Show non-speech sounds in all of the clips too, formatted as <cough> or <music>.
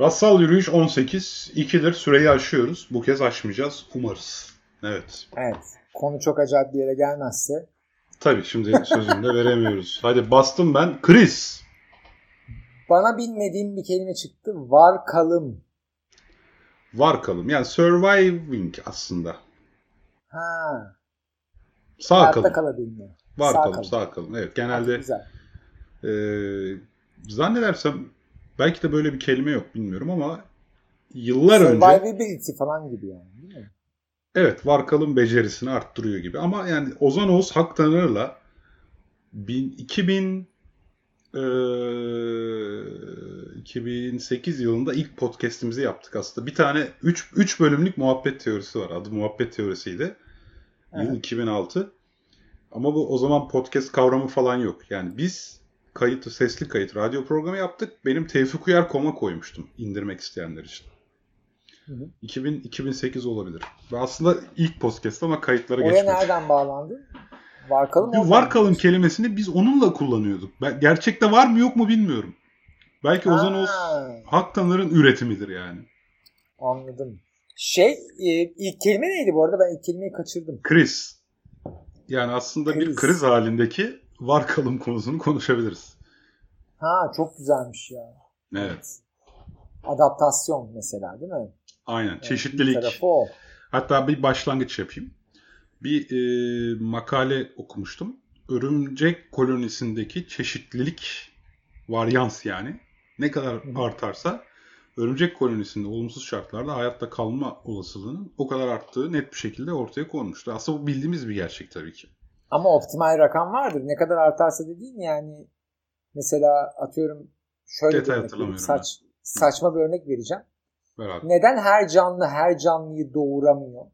Rassal yürüyüş 18. 2'dir süreyi aşıyoruz. Bu kez aşmayacağız. Umarız. Evet. Evet. Konu çok acayip bir yere gelmezse. Tabii şimdi sözünü de veremiyoruz. <laughs> Hadi bastım ben. Chris. Bana bilmediğim bir kelime çıktı. Var kalım. Var kalım. Yani surviving aslında. Ha. Sağ Hayatta kalım. kalabilme. Var Sağ kalım, kalım. sağ kalım. Evet genelde Güzel. e, zannedersem belki de böyle bir kelime yok bilmiyorum ama yıllar önce Survivability falan gibi yani değil mi? evet var kalım becerisini arttırıyor gibi. Ama yani Ozan Oğuz Hak Tanır'la bin- 2000 e, 2008 yılında ilk podcast'imizi yaptık aslında. Bir tane 3 3 bölümlük muhabbet teorisi var. Adı muhabbet teorisiydi. Yıl Evet. 2006. Ama bu o zaman podcast kavramı falan yok. Yani biz kayıt, sesli kayıt, radyo programı yaptık. Benim Tevfik Uyar koma koymuştum indirmek isteyenler için. Hı hı. 2000, 2008 olabilir. Ve aslında ilk podcast ama kayıtlara Oraya geçmedik. nereden bağlandı? Var kalım Bir oradan var mı? kalım kelimesini biz onunla kullanıyorduk. Ben, gerçekte var mı yok mu bilmiyorum. Belki Ozan Oğuz Ha, Hak Tanır'ın üretimidir yani. Anladım. Şey e, ilk kelime neydi bu arada? Ben ilk kelimeyi kaçırdım. Kriz. Yani aslında bir Kriz. kriz halindeki var kalım konusunu konuşabiliriz. Ha çok güzelmiş ya. Evet. Adaptasyon mesela değil mi? Aynen. Evet, Çeşitlilik. Tarafı o. Hatta bir başlangıç yapayım. Bir e, makale okumuştum. Örümcek kolonisindeki çeşitlilik, varyans yani ne kadar artarsa örümcek kolonisinde olumsuz şartlarda hayatta kalma olasılığının o kadar arttığı net bir şekilde ortaya konmuştu. Aslında bu bildiğimiz bir gerçek tabii ki. Ama optimal rakam vardır. Ne kadar artarsa dediğin yani mesela atıyorum şöyle bir örnek Saç, saçma bir örnek vereceğim. Beraber. Neden her canlı her canlıyı doğuramıyor?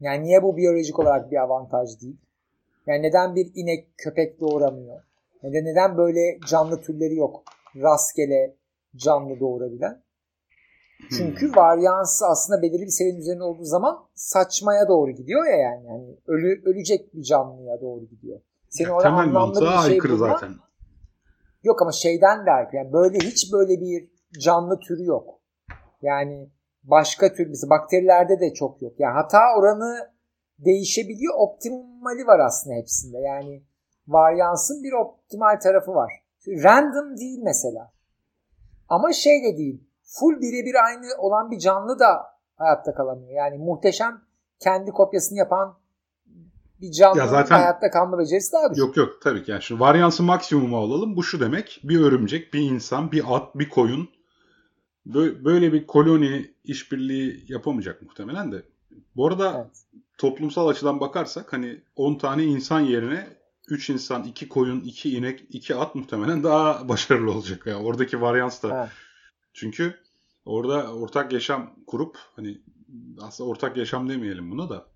Yani niye bu biyolojik olarak bir avantaj değil? Yani neden bir inek köpek doğuramıyor? Neden neden böyle canlı türleri yok? Rastgele canlı doğurabilen. Çünkü Hmm. varyansı aslında belirli bir seviyenin üzerinde olduğu zaman saçmaya doğru gidiyor ya yani. yani ölü, ölecek bir canlıya doğru gidiyor. Senin orada temel anlamlı bir şey aykırı bulman- zaten. Yok ama şeyden de aykırı. Yani böyle hiç böyle bir canlı türü yok. Yani başka tür mesela bakterilerde de çok yok. Yani hata oranı değişebiliyor. Optimali var aslında hepsinde. Yani varyansın bir optimal tarafı var. Random değil mesela. Ama şey de değil. Full birebir aynı olan bir canlı da hayatta kalamıyor. Yani muhteşem kendi kopyasını yapan bir canlının Ya zaten- hayatta kalma becerisi daha düşük. Yok yok tabii ki. Yani şimdi varyansı maksimuma alalım. Bu şu demek. Bir örümcek, bir insan, bir at, bir koyun. Bö- Böyle bir koloni işbirliği yapamayacak muhtemelen de. Bu arada Evet. toplumsal açıdan bakarsak hani 10 tane insan yerine 3 insan, 2 koyun, 2 inek, 2 at muhtemelen daha <laughs> başarılı olacak. Yani oradaki varyans da. Ha. Çünkü orada ortak yaşam kurup hani aslında ortak yaşam demeyelim buna da.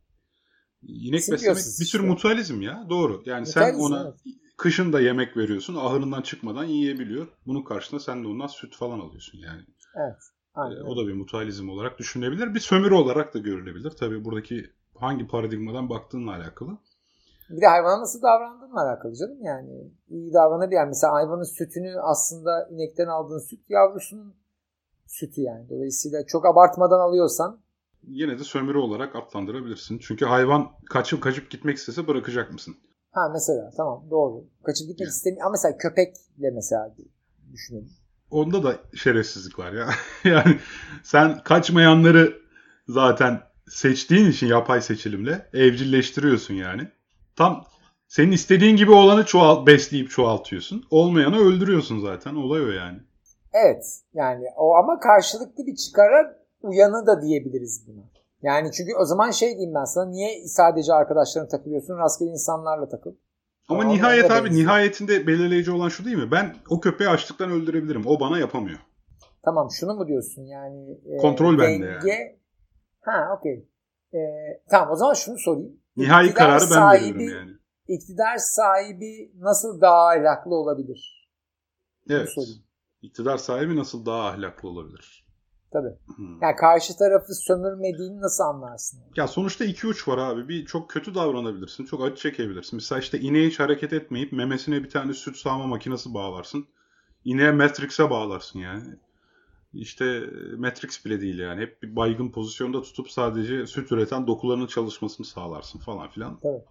İnek beslemek Simbiyosis bir tür işte. mutualizm ya. Doğru. Yani sen Mutualizm, ona evet. kışın da yemek veriyorsun. Ahırından çıkmadan yiyebiliyor. Bunun karşılığında sen de ondan süt falan alıyorsun yani. Evet. Ee, Aynen. o da bir mutualizm olarak düşünülebilir. Bir sömürü olarak da görülebilir. Tabii buradaki hangi paradigmadan baktığınla alakalı. Bir de hayvana nasıl davrandığınla alakalı canım yani. iyi davranabilir. Yani mesela hayvanın sütünü aslında inekten aldığın süt yavrusunun sütü yani. Dolayısıyla çok abartmadan alıyorsan Yine de sömürü olarak adlandırabilirsin. Çünkü hayvan kaçıp kaçıp gitmek istese bırakacak mısın? ha mesela tamam doğru. Kaçıp gitmek Yani. istemiyor. Ama mesela köpekle mesela düşünelim. Onda da şerefsizlik var ya. <laughs> yani sen kaçmayanları zaten seçtiğin için yapay seçilimle evcilleştiriyorsun yani. Tam senin istediğin gibi olanı çoğal besleyip çoğaltıyorsun. Olmayanı öldürüyorsun zaten. Olay o yani. Evet yani o ama karşılıklı bir çıkara uyanı da diyebiliriz buna. Yani çünkü o zaman şey diyeyim ben sana niye sadece arkadaşlarına takılıyorsun rastgele insanlarla takıl. Ama Ama nihayet abi benziyor. nihayetinde belirleyici olan şu değil mi? Ben o köpeği açlıktan öldürebilirim. O bana yapamıyor. Tamam şunu mu diyorsun yani e, Kontrol bende denge... Ha okey. E, tamam o zaman şunu sorayım. Nihai İktidar kararı ben sahibi- veriyorum yani. İktidar sahibi nasıl daha ahlaklı olabilir? Bunu Evet. sorayım. İktidar sahibi nasıl daha ahlaklı olabilir? Tabii. Hmm. Yani karşı tarafı sömürmediğini nasıl anlarsın? Ya sonuçta iki uç var abi. Bir çok kötü davranabilirsin. Çok acı çekebilirsin. Mesela işte ineğe hiç hareket etmeyip memesine bir tane süt sağma makinesi bağlarsın. İneğe Matrix'e bağlarsın yani. işte Matrix bile değil yani. Hep bir baygın pozisyonda tutup sadece süt üreten dokularının çalışmasını sağlarsın falan filan. Evet.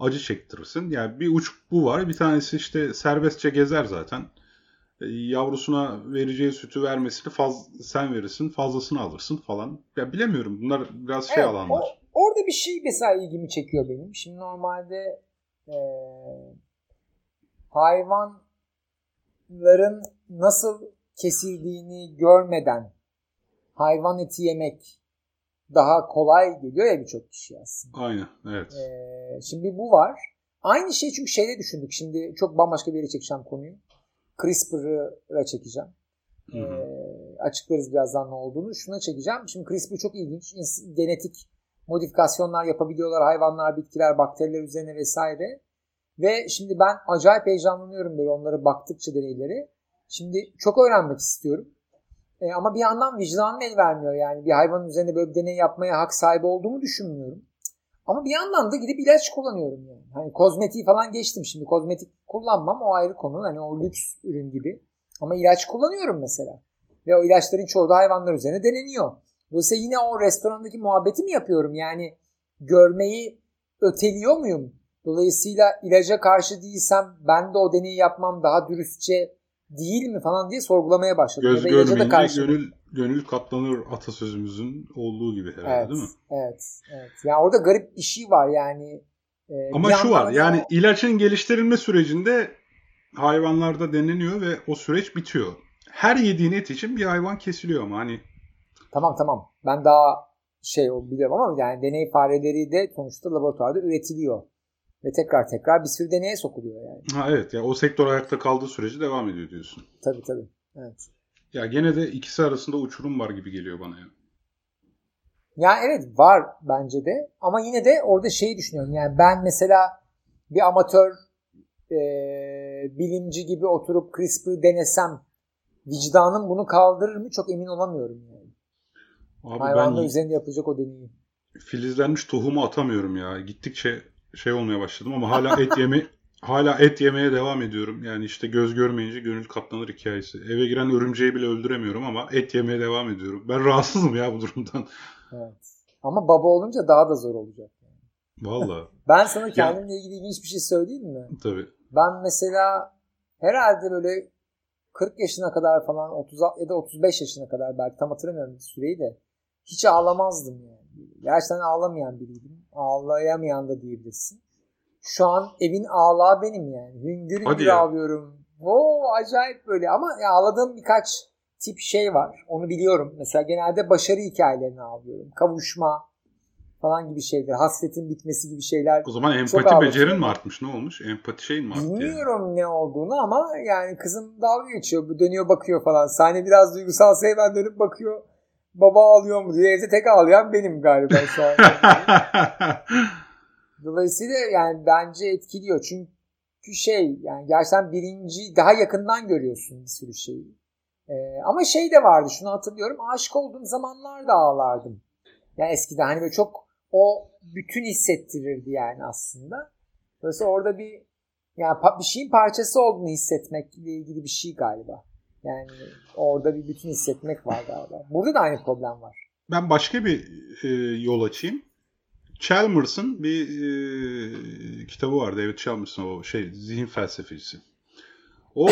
Acı çektirirsin. Yani bir uç bu var. Bir tanesi işte serbestçe gezer zaten. E, yavrusuna vereceği sütü vermesini faz, sen verirsin fazlasını alırsın falan. Ya bilemiyorum bunlar biraz şey Evet, alanlar. o- orada bir şey mesela ilgimi çekiyor benim. Şimdi normalde e, hayvanların nasıl kesildiğini görmeden hayvan eti yemek daha kolay geliyor ya birçok kişi aslında. Aynen evet. Ee, şimdi bu var. Aynı şey çünkü şeyde düşündük. Şimdi çok bambaşka bir yere çekeceğim konuyu. CRISPR'a çekeceğim. Hı hı. Ee, açıklarız birazdan ne olduğunu. Şuna çekeceğim. Şimdi CRISPR çok ilginç. Genetik modifikasyonlar yapabiliyorlar. Hayvanlar, bitkiler, bakteriler üzerine vesaire. Ve şimdi ben acayip heyecanlanıyorum böyle onlara baktıkça deneyleri. Şimdi çok öğrenmek istiyorum. E, ama bir yandan vicdanım el vermiyor yani. Bir hayvanın üzerinde böyle bir deney yapmaya hak sahibi olduğumu düşünmüyorum. Ama bir yandan da gidip ilaç kullanıyorum yani. Hani kozmetiği falan geçtim şimdi. Kozmetik kullanmam o ayrı konu. Hani o lüks ürün gibi. Ama ilaç kullanıyorum mesela. Ve o ilaçların çoğu da hayvanlar üzerine deneniyor. Dolayısıyla yine o restorandaki muhabbeti mi yapıyorum? Yani görmeyi öteliyor muyum? Dolayısıyla ilaca karşı değilsem ben de o deneyi yapmam daha dürüstçe değil mi falan diye sorgulamaya başladım. Göz Ya da ilaca da görmeyince karşı- gönül, gönül katlanır atasözümüzün olduğu gibi herhalde Evet, değil mi? evet, evet. Ya orada garip bir şey var yani. e, Ama şu var yani o- ilacın geliştirilme sürecinde hayvanlarda deneniyor ve o süreç bitiyor. Her yediğin et için bir hayvan kesiliyor ama hani Tamam tamam. Ben daha şey biliyorum ama yani deney fareleri de sonuçta laboratuvarda üretiliyor. Ve tekrar tekrar bir sürü deneye sokuluyor yani. ha evet ya o sektör ayakta kaldığı sürece devam ediyor diyorsun. Tabii tabii. Evet. Ya gene de ikisi arasında uçurum var gibi geliyor bana ya. Yani evet var bence de ama yine de orada şeyi düşünüyorum. Yani ben mesela bir amatör e, bilimci gibi oturup CRISPR denesem vicdanım bunu kaldırır mı çok emin olamıyorum yani. Abi Hayvanlar ben üzerinde yapılacak o deneyi. filizlenmiş tohumu atamıyorum ya. Gittikçe şey olmaya başladım ama hala et yeme <laughs> hala et yemeye devam ediyorum. Yani işte göz görmeyince gönül katlanır hikayesi. Eve giren örümceği bile öldüremiyorum ama et yemeye devam ediyorum. Ben rahatsızım ya bu durumdan. Evet. Ama baba olunca daha da zor olacak. Vallahi <laughs> Ben sana kendimle ilgili ilginç bir şey söyleyeyim mi? tabii. Ben mesela herhalde böyle 40 yaşına kadar falan 30 ya da 35 yaşına kadar belki tam hatırlamıyorum süreyi de hiç ağlamazdım yani. Gerçekten ağlamayan biriydim. Ağlayamayan da diyebilirsin. Şu an evin ağlağı benim yani. Hüngür hüngür ağlıyorum. Oo acayip böyle ama ya ağladığım birkaç tip şey var. Onu biliyorum. Mesela genelde başarı hikayelerini ağlıyorum. Kavuşma falan gibi şeyler. Hasretin bitmesi gibi şeyler O zaman empati becerin mi artmış? Ne olmuş? Empati şeyin mi arttı yani? Bilmiyorum ne olduğunu ama yani kızım dalga geçiyor. Dönüyor bakıyor falan. Sahne biraz duygusalsa hemen dönüp bakıyor. Baba ağlıyor mu diye. Evde tek ağlayan benim galiba şu an. <laughs> Dolayısıyla yani bence etkiliyor. Çünkü şey yani gerçekten birinci daha yakından görüyorsun bir sürü şeyi. Ee, ama şey de vardı şunu hatırlıyorum. Aşık olduğum zamanlarda ağlardım. Yani eskiden hani böyle çok o bütün hissettirirdi yani aslında. Dolayısıyla orada bir yani bir şeyin parçası olduğunu hissetmekle ilgili bir şey galiba. Yani orada bir bütün hissetmek var galiba. Burada da aynı problem var. ben başka bir e, yol açayım. Chalmers'ın bir e, kitabı var. David Chalmers'ın o şey zihin felsefecisi. O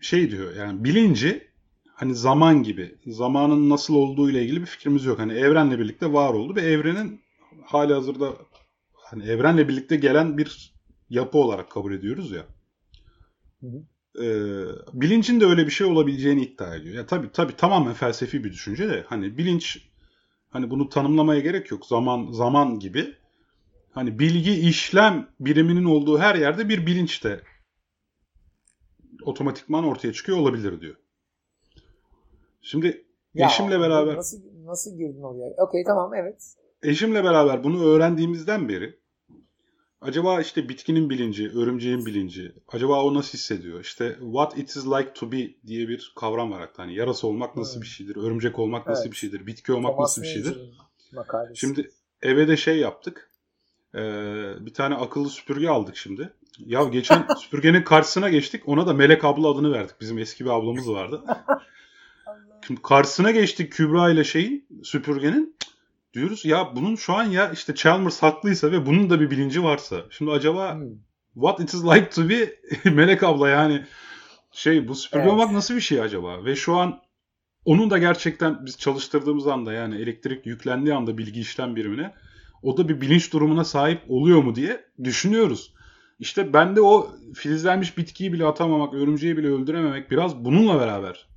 şey diyor yani bilinci hani zaman gibi zamanın nasıl olduğu ile ilgili bir fikrimiz yok. Hani evrenle birlikte var oldu ve evrenin hali hazırda hani evrenle birlikte gelen bir yapı olarak kabul ediyoruz ya. Hı hı. Ee, bilincin de öyle bir şey olabileceğini iddia ediyor. Ya tabii tabii tamamen felsefi bir düşünce de hani bilinç hani bunu tanımlamaya gerek yok. Zaman zaman gibi hani bilgi işlem biriminin olduğu her yerde bir bilinç de otomatikman ortaya çıkıyor olabilir diyor. Şimdi Ya, eşimle beraber Nasıl, nasıl girdin oraya? Okey tamam evet. eşimle beraber bunu öğrendiğimizden beri acaba işte bitkinin bilinci, örümceğin bilinci, acaba o nasıl hissediyor? İşte what it is like to be diye bir kavram var hatta. Hani yarası olmak nasıl Hmm. bir şeydir, örümcek olmak nasıl Evet. bir şeydir, bitki olmak Thomas nasıl bir şeydir? Makalesi. Şimdi eve de şey yaptık. Ee, bir tane akıllı süpürge aldık şimdi. Ya geçen <laughs> süpürgenin karşısına geçtik. Ona da Melek abla adını verdik. Bizim eski bir ablamız vardı. <laughs> Şimdi karşısına geçtik Kübra ile şeyin süpürgenin. Diyoruz ya bunun şu an ya işte Chalmers haklıysa ve bunun da bir bilinci varsa. Şimdi acaba Hmm. what it is like to be <laughs> Melek abla yani şey bu süpürge Evet. olmak nasıl bir şey acaba? Ve şu an onun da gerçekten biz çalıştırdığımız anda yani elektrik yüklendiği anda bilgi işlem birimine o da bir bilinç durumuna sahip oluyor mu diye düşünüyoruz. İşte bende o filizlenmiş bitkiyi bile atamamak, örümceği bile öldürememek biraz bununla beraber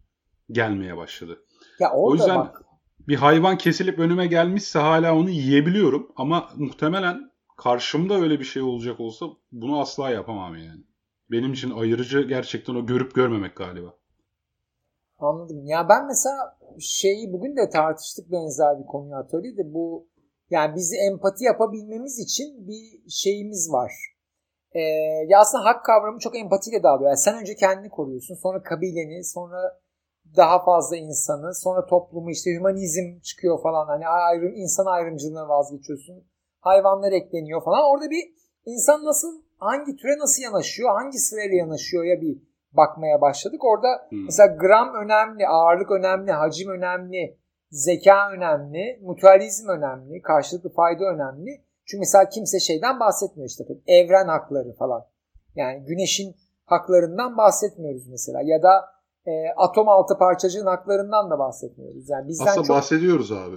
gelmeye başladı. Ya orada O yüzden bak bir hayvan kesilip önüme gelmişse hala onu yiyebiliyorum ama muhtemelen karşımda öyle bir şey olacak olsa bunu asla yapamam yani. Benim için ayırıcı gerçekten o görüp görmemek galiba. Anladım. Ya ben mesela şeyi bugün de tartıştık benzer bir konuyu atölyede. Bu yani bizi empati yapabilmemiz için bir şeyimiz var. Ee, ya aslında hak kavramı çok empatiyle dağılıyor. Yani sen önce kendini koruyorsun, sonra kabileni, sonra daha fazla insanı, sonra toplumu işte hümanizm çıkıyor falan. Hani ayrım, insan ayrımcılığına vazgeçiyorsun. Hayvanlar ekleniyor falan. Orada bir insan nasıl, hangi türe nasıl yanaşıyor, hangi sırayla yanaşıyor ya bir bakmaya başladık. Orada Hmm. mesela gram önemli, ağırlık önemli, hacim önemli, zeka önemli, mutualizm önemli, karşılıklı fayda önemli. Çünkü mesela kimse şeyden bahsetmiyor işte evren hakları falan. Yani güneşin haklarından bahsetmiyoruz mesela ya da e, atom altı parçacığın haklarından da bahsetmiyoruz. Yani bizden Aslında çok bahsediyoruz abi.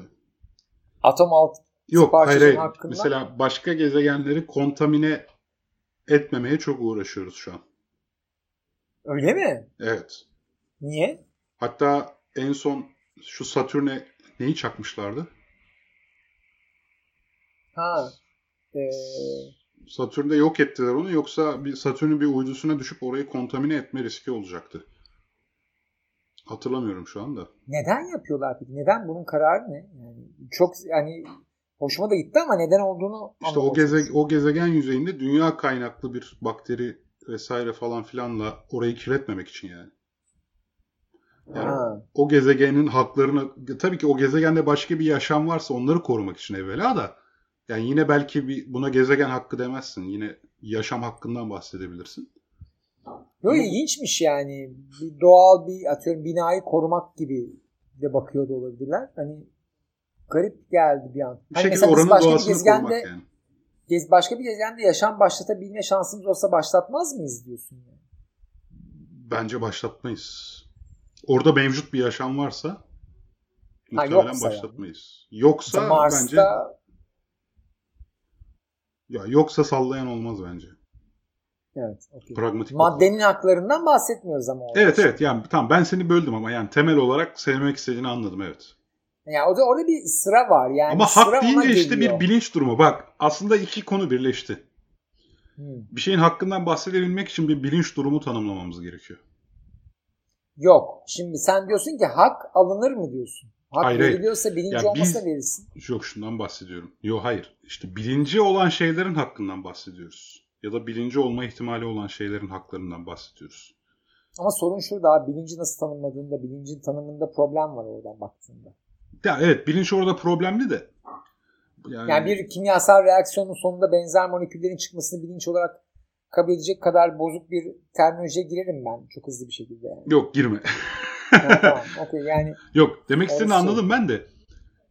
atom altı Yok hayır parçacığın hayır. hakkında- Mesela başka gezegenleri kontamine etmemeye çok uğraşıyoruz şu an. öyle mi? Evet. Niye? Hatta en son şu Satürn'e neyi çakmışlardı? Ha. E, Satürn'de yok ettiler onu yoksa bir Satürn'ün bir uydusuna düşüp orayı kontamine etme riski olacaktı. Hatırlamıyorum şu anda. neden yapıyorlar peki? Neden? Bunun kararı ne? Yani çok yani hoşuma da gitti ama neden olduğunu İşte o, geze, o gezegen yüzeyinde dünya kaynaklı bir bakteri vesaire falan filanla orayı kirletmemek için yani. Yani Ha. o gezegenin haklarını tabii ki o gezegende başka bir yaşam varsa onları korumak için evvela da yani yine belki bir buna gezegen hakkı demezsin. Yine yaşam hakkından bahsedebilirsin. Yo ilginçmiş yani. Bir doğal bir atıyorum binayı korumak gibi de bakıyor da olabilirler. Hani garip geldi bir an. Bir Hani şekilde oranın doğasını gezegende korumak yani. gez, başka bir gezegende yaşam başlatabilme şansımız olsa başlatmaz mıyız diyorsun yani. Bence başlatmayız. Orada mevcut bir yaşam varsa Ha, muhtemelen yoksa başlatmayız. Yoksa Mesela bence Mars'ta ya yoksa sallayan olmaz bence. Evet, okey. Pragmatik. maddenin haklarından bahsetmiyoruz ama. Evet evet yani tamam ben seni böldüm ama yani temel olarak sevmek istediğini anladım evet. Yani orada, orada bir sıra var. Yani ama sıra hak deyince işte geliyor. bir bilinç durumu. Bak aslında iki konu birleşti. Hmm. Bir şeyin hakkından bahsedebilmek için bir bilinç durumu tanımlamamız gerekiyor. Yok. Şimdi sen diyorsun ki hak alınır mı diyorsun? Hak Hayır, veriliyorsa bilinci Ya olmasa biz- verirsin. Yok şundan bahsediyorum. Yok hayır. İşte bilinci olan şeylerin hakkından bahsediyoruz. Ya da bilinci olma ihtimali olan şeylerin haklarından bahsediyoruz. Ama sorun şurada abi, bilinci nasıl tanımladığında, bilincin tanımında problem var oradan baktığında. Ya evet bilinç orada problemli de. Yani, Yani bir kimyasal reaksiyonun sonunda benzer moleküllerin çıkmasını bilinç olarak kabul edecek kadar bozuk bir terminolojiye girerim ben çok hızlı bir şekilde yani. Yok girme. Ha, tamam, <laughs> okey yani Yok demek istediğini Orası- anladım ben de.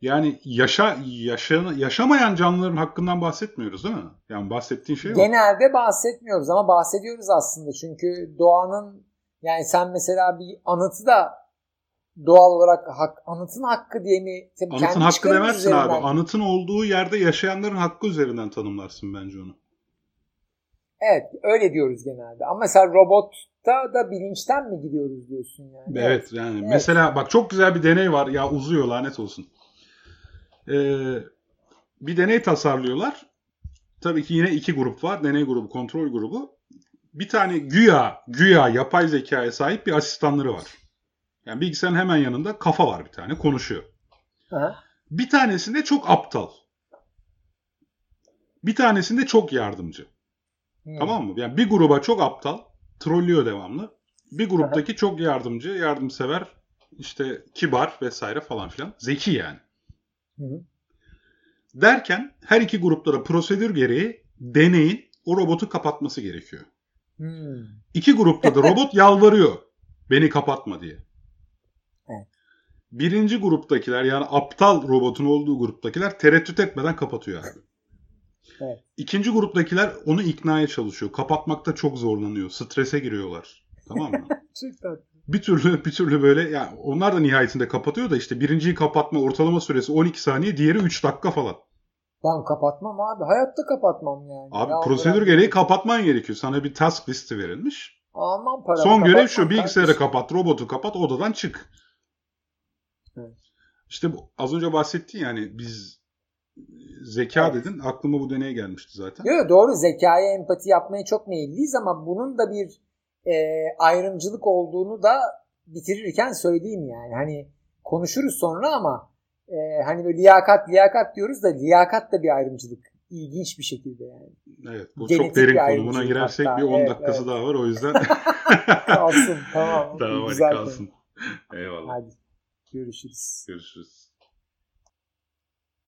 Yani yaşa, yaşa yaşamayan canlıların hakkından bahsetmiyoruz değil mi? Yani bahsettiğin şey genelde bahsetmiyoruz ama bahsediyoruz aslında çünkü doğanın yani sen mesela bir anıtı da doğal olarak hak, anıtın hakkı diye mi tabii Anıtın hakkı demezsin abi. üzerinden- Anıtın olduğu yerde yaşayanların hakkı üzerinden tanımlarsın bence onu. Evet öyle diyoruz genelde. Ama mesela robotta da bilinçten mi gidiyoruz diyorsun yani. Evet, yani Evet. mesela bak çok güzel bir deney var. Ya uzuyor lanet olsun. Ee, bir deney tasarlıyorlar. Tabii ki yine iki grup var. Deney grubu, kontrol grubu. Bir tane güya, güya yapay zekaya sahip bir asistanları var. Yani bilgisayarın hemen yanında kafa var bir tane konuşuyor. Aha. Bir tanesinde çok aptal. Bir tanesinde çok yardımcı. Hmm. Tamam mı? Yani bir gruba çok aptal, trollüyor devamlı. Bir gruptaki çok yardımcı, yardımsever, işte kibar vesaire falan filan. Zeki yani. Hı hı. Derken her iki grupta da prosedür gereği deneyin o robotu kapatması gerekiyor. Hmm. İki grupta da robot <laughs> yalvarıyor beni kapatma diye. Evet. birinci gruptakiler yani aptal robotun olduğu gruptakiler tereddüt etmeden kapatıyor abi. Evet. İkinci gruptakiler onu iknaya çalışıyor. Kapatmakta çok zorlanıyor. Strese giriyorlar. Tamam mı? <laughs> Çok tatlı. Bir türlü bir türlü böyle yani onlar da nihayetinde kapatıyor da işte birinciyi kapatma ortalama süresi 12 saniye, diğeri 3 dakika falan. Ben kapatmam abi. Hayatta kapatmam yani. Abi Ya prosedür bırak- gereği kapatman gerekiyor. Sana bir task listi verilmiş. Aman paramı Son görev şu bilgisayarı kardeşim. kapat, robotu kapat, odadan çık. Evet. İşte bu, az önce bahsettin yani biz zeka Evet. dedin. Aklıma bu deneye gelmişti zaten. Yok, doğru zekaya empati yapmaya çok meyilliyiz ama bunun da bir e, ayrımcılık olduğunu da bitirirken söyleyeyim yani. Hani konuşuruz sonra ama e, hani böyle liyakat liyakat diyoruz da liyakat da bir ayrımcılık. İlginç bir şekilde yani. Evet. Bu Genetik çok derin konu. Buna girersek hatta. bir 10 Evet, dakikası evet. daha var. O yüzden <laughs> Kalsın tamam. tamam hadi Güzel kalsın. Eyvallah. Hadi görüşürüz. Görüşürüz.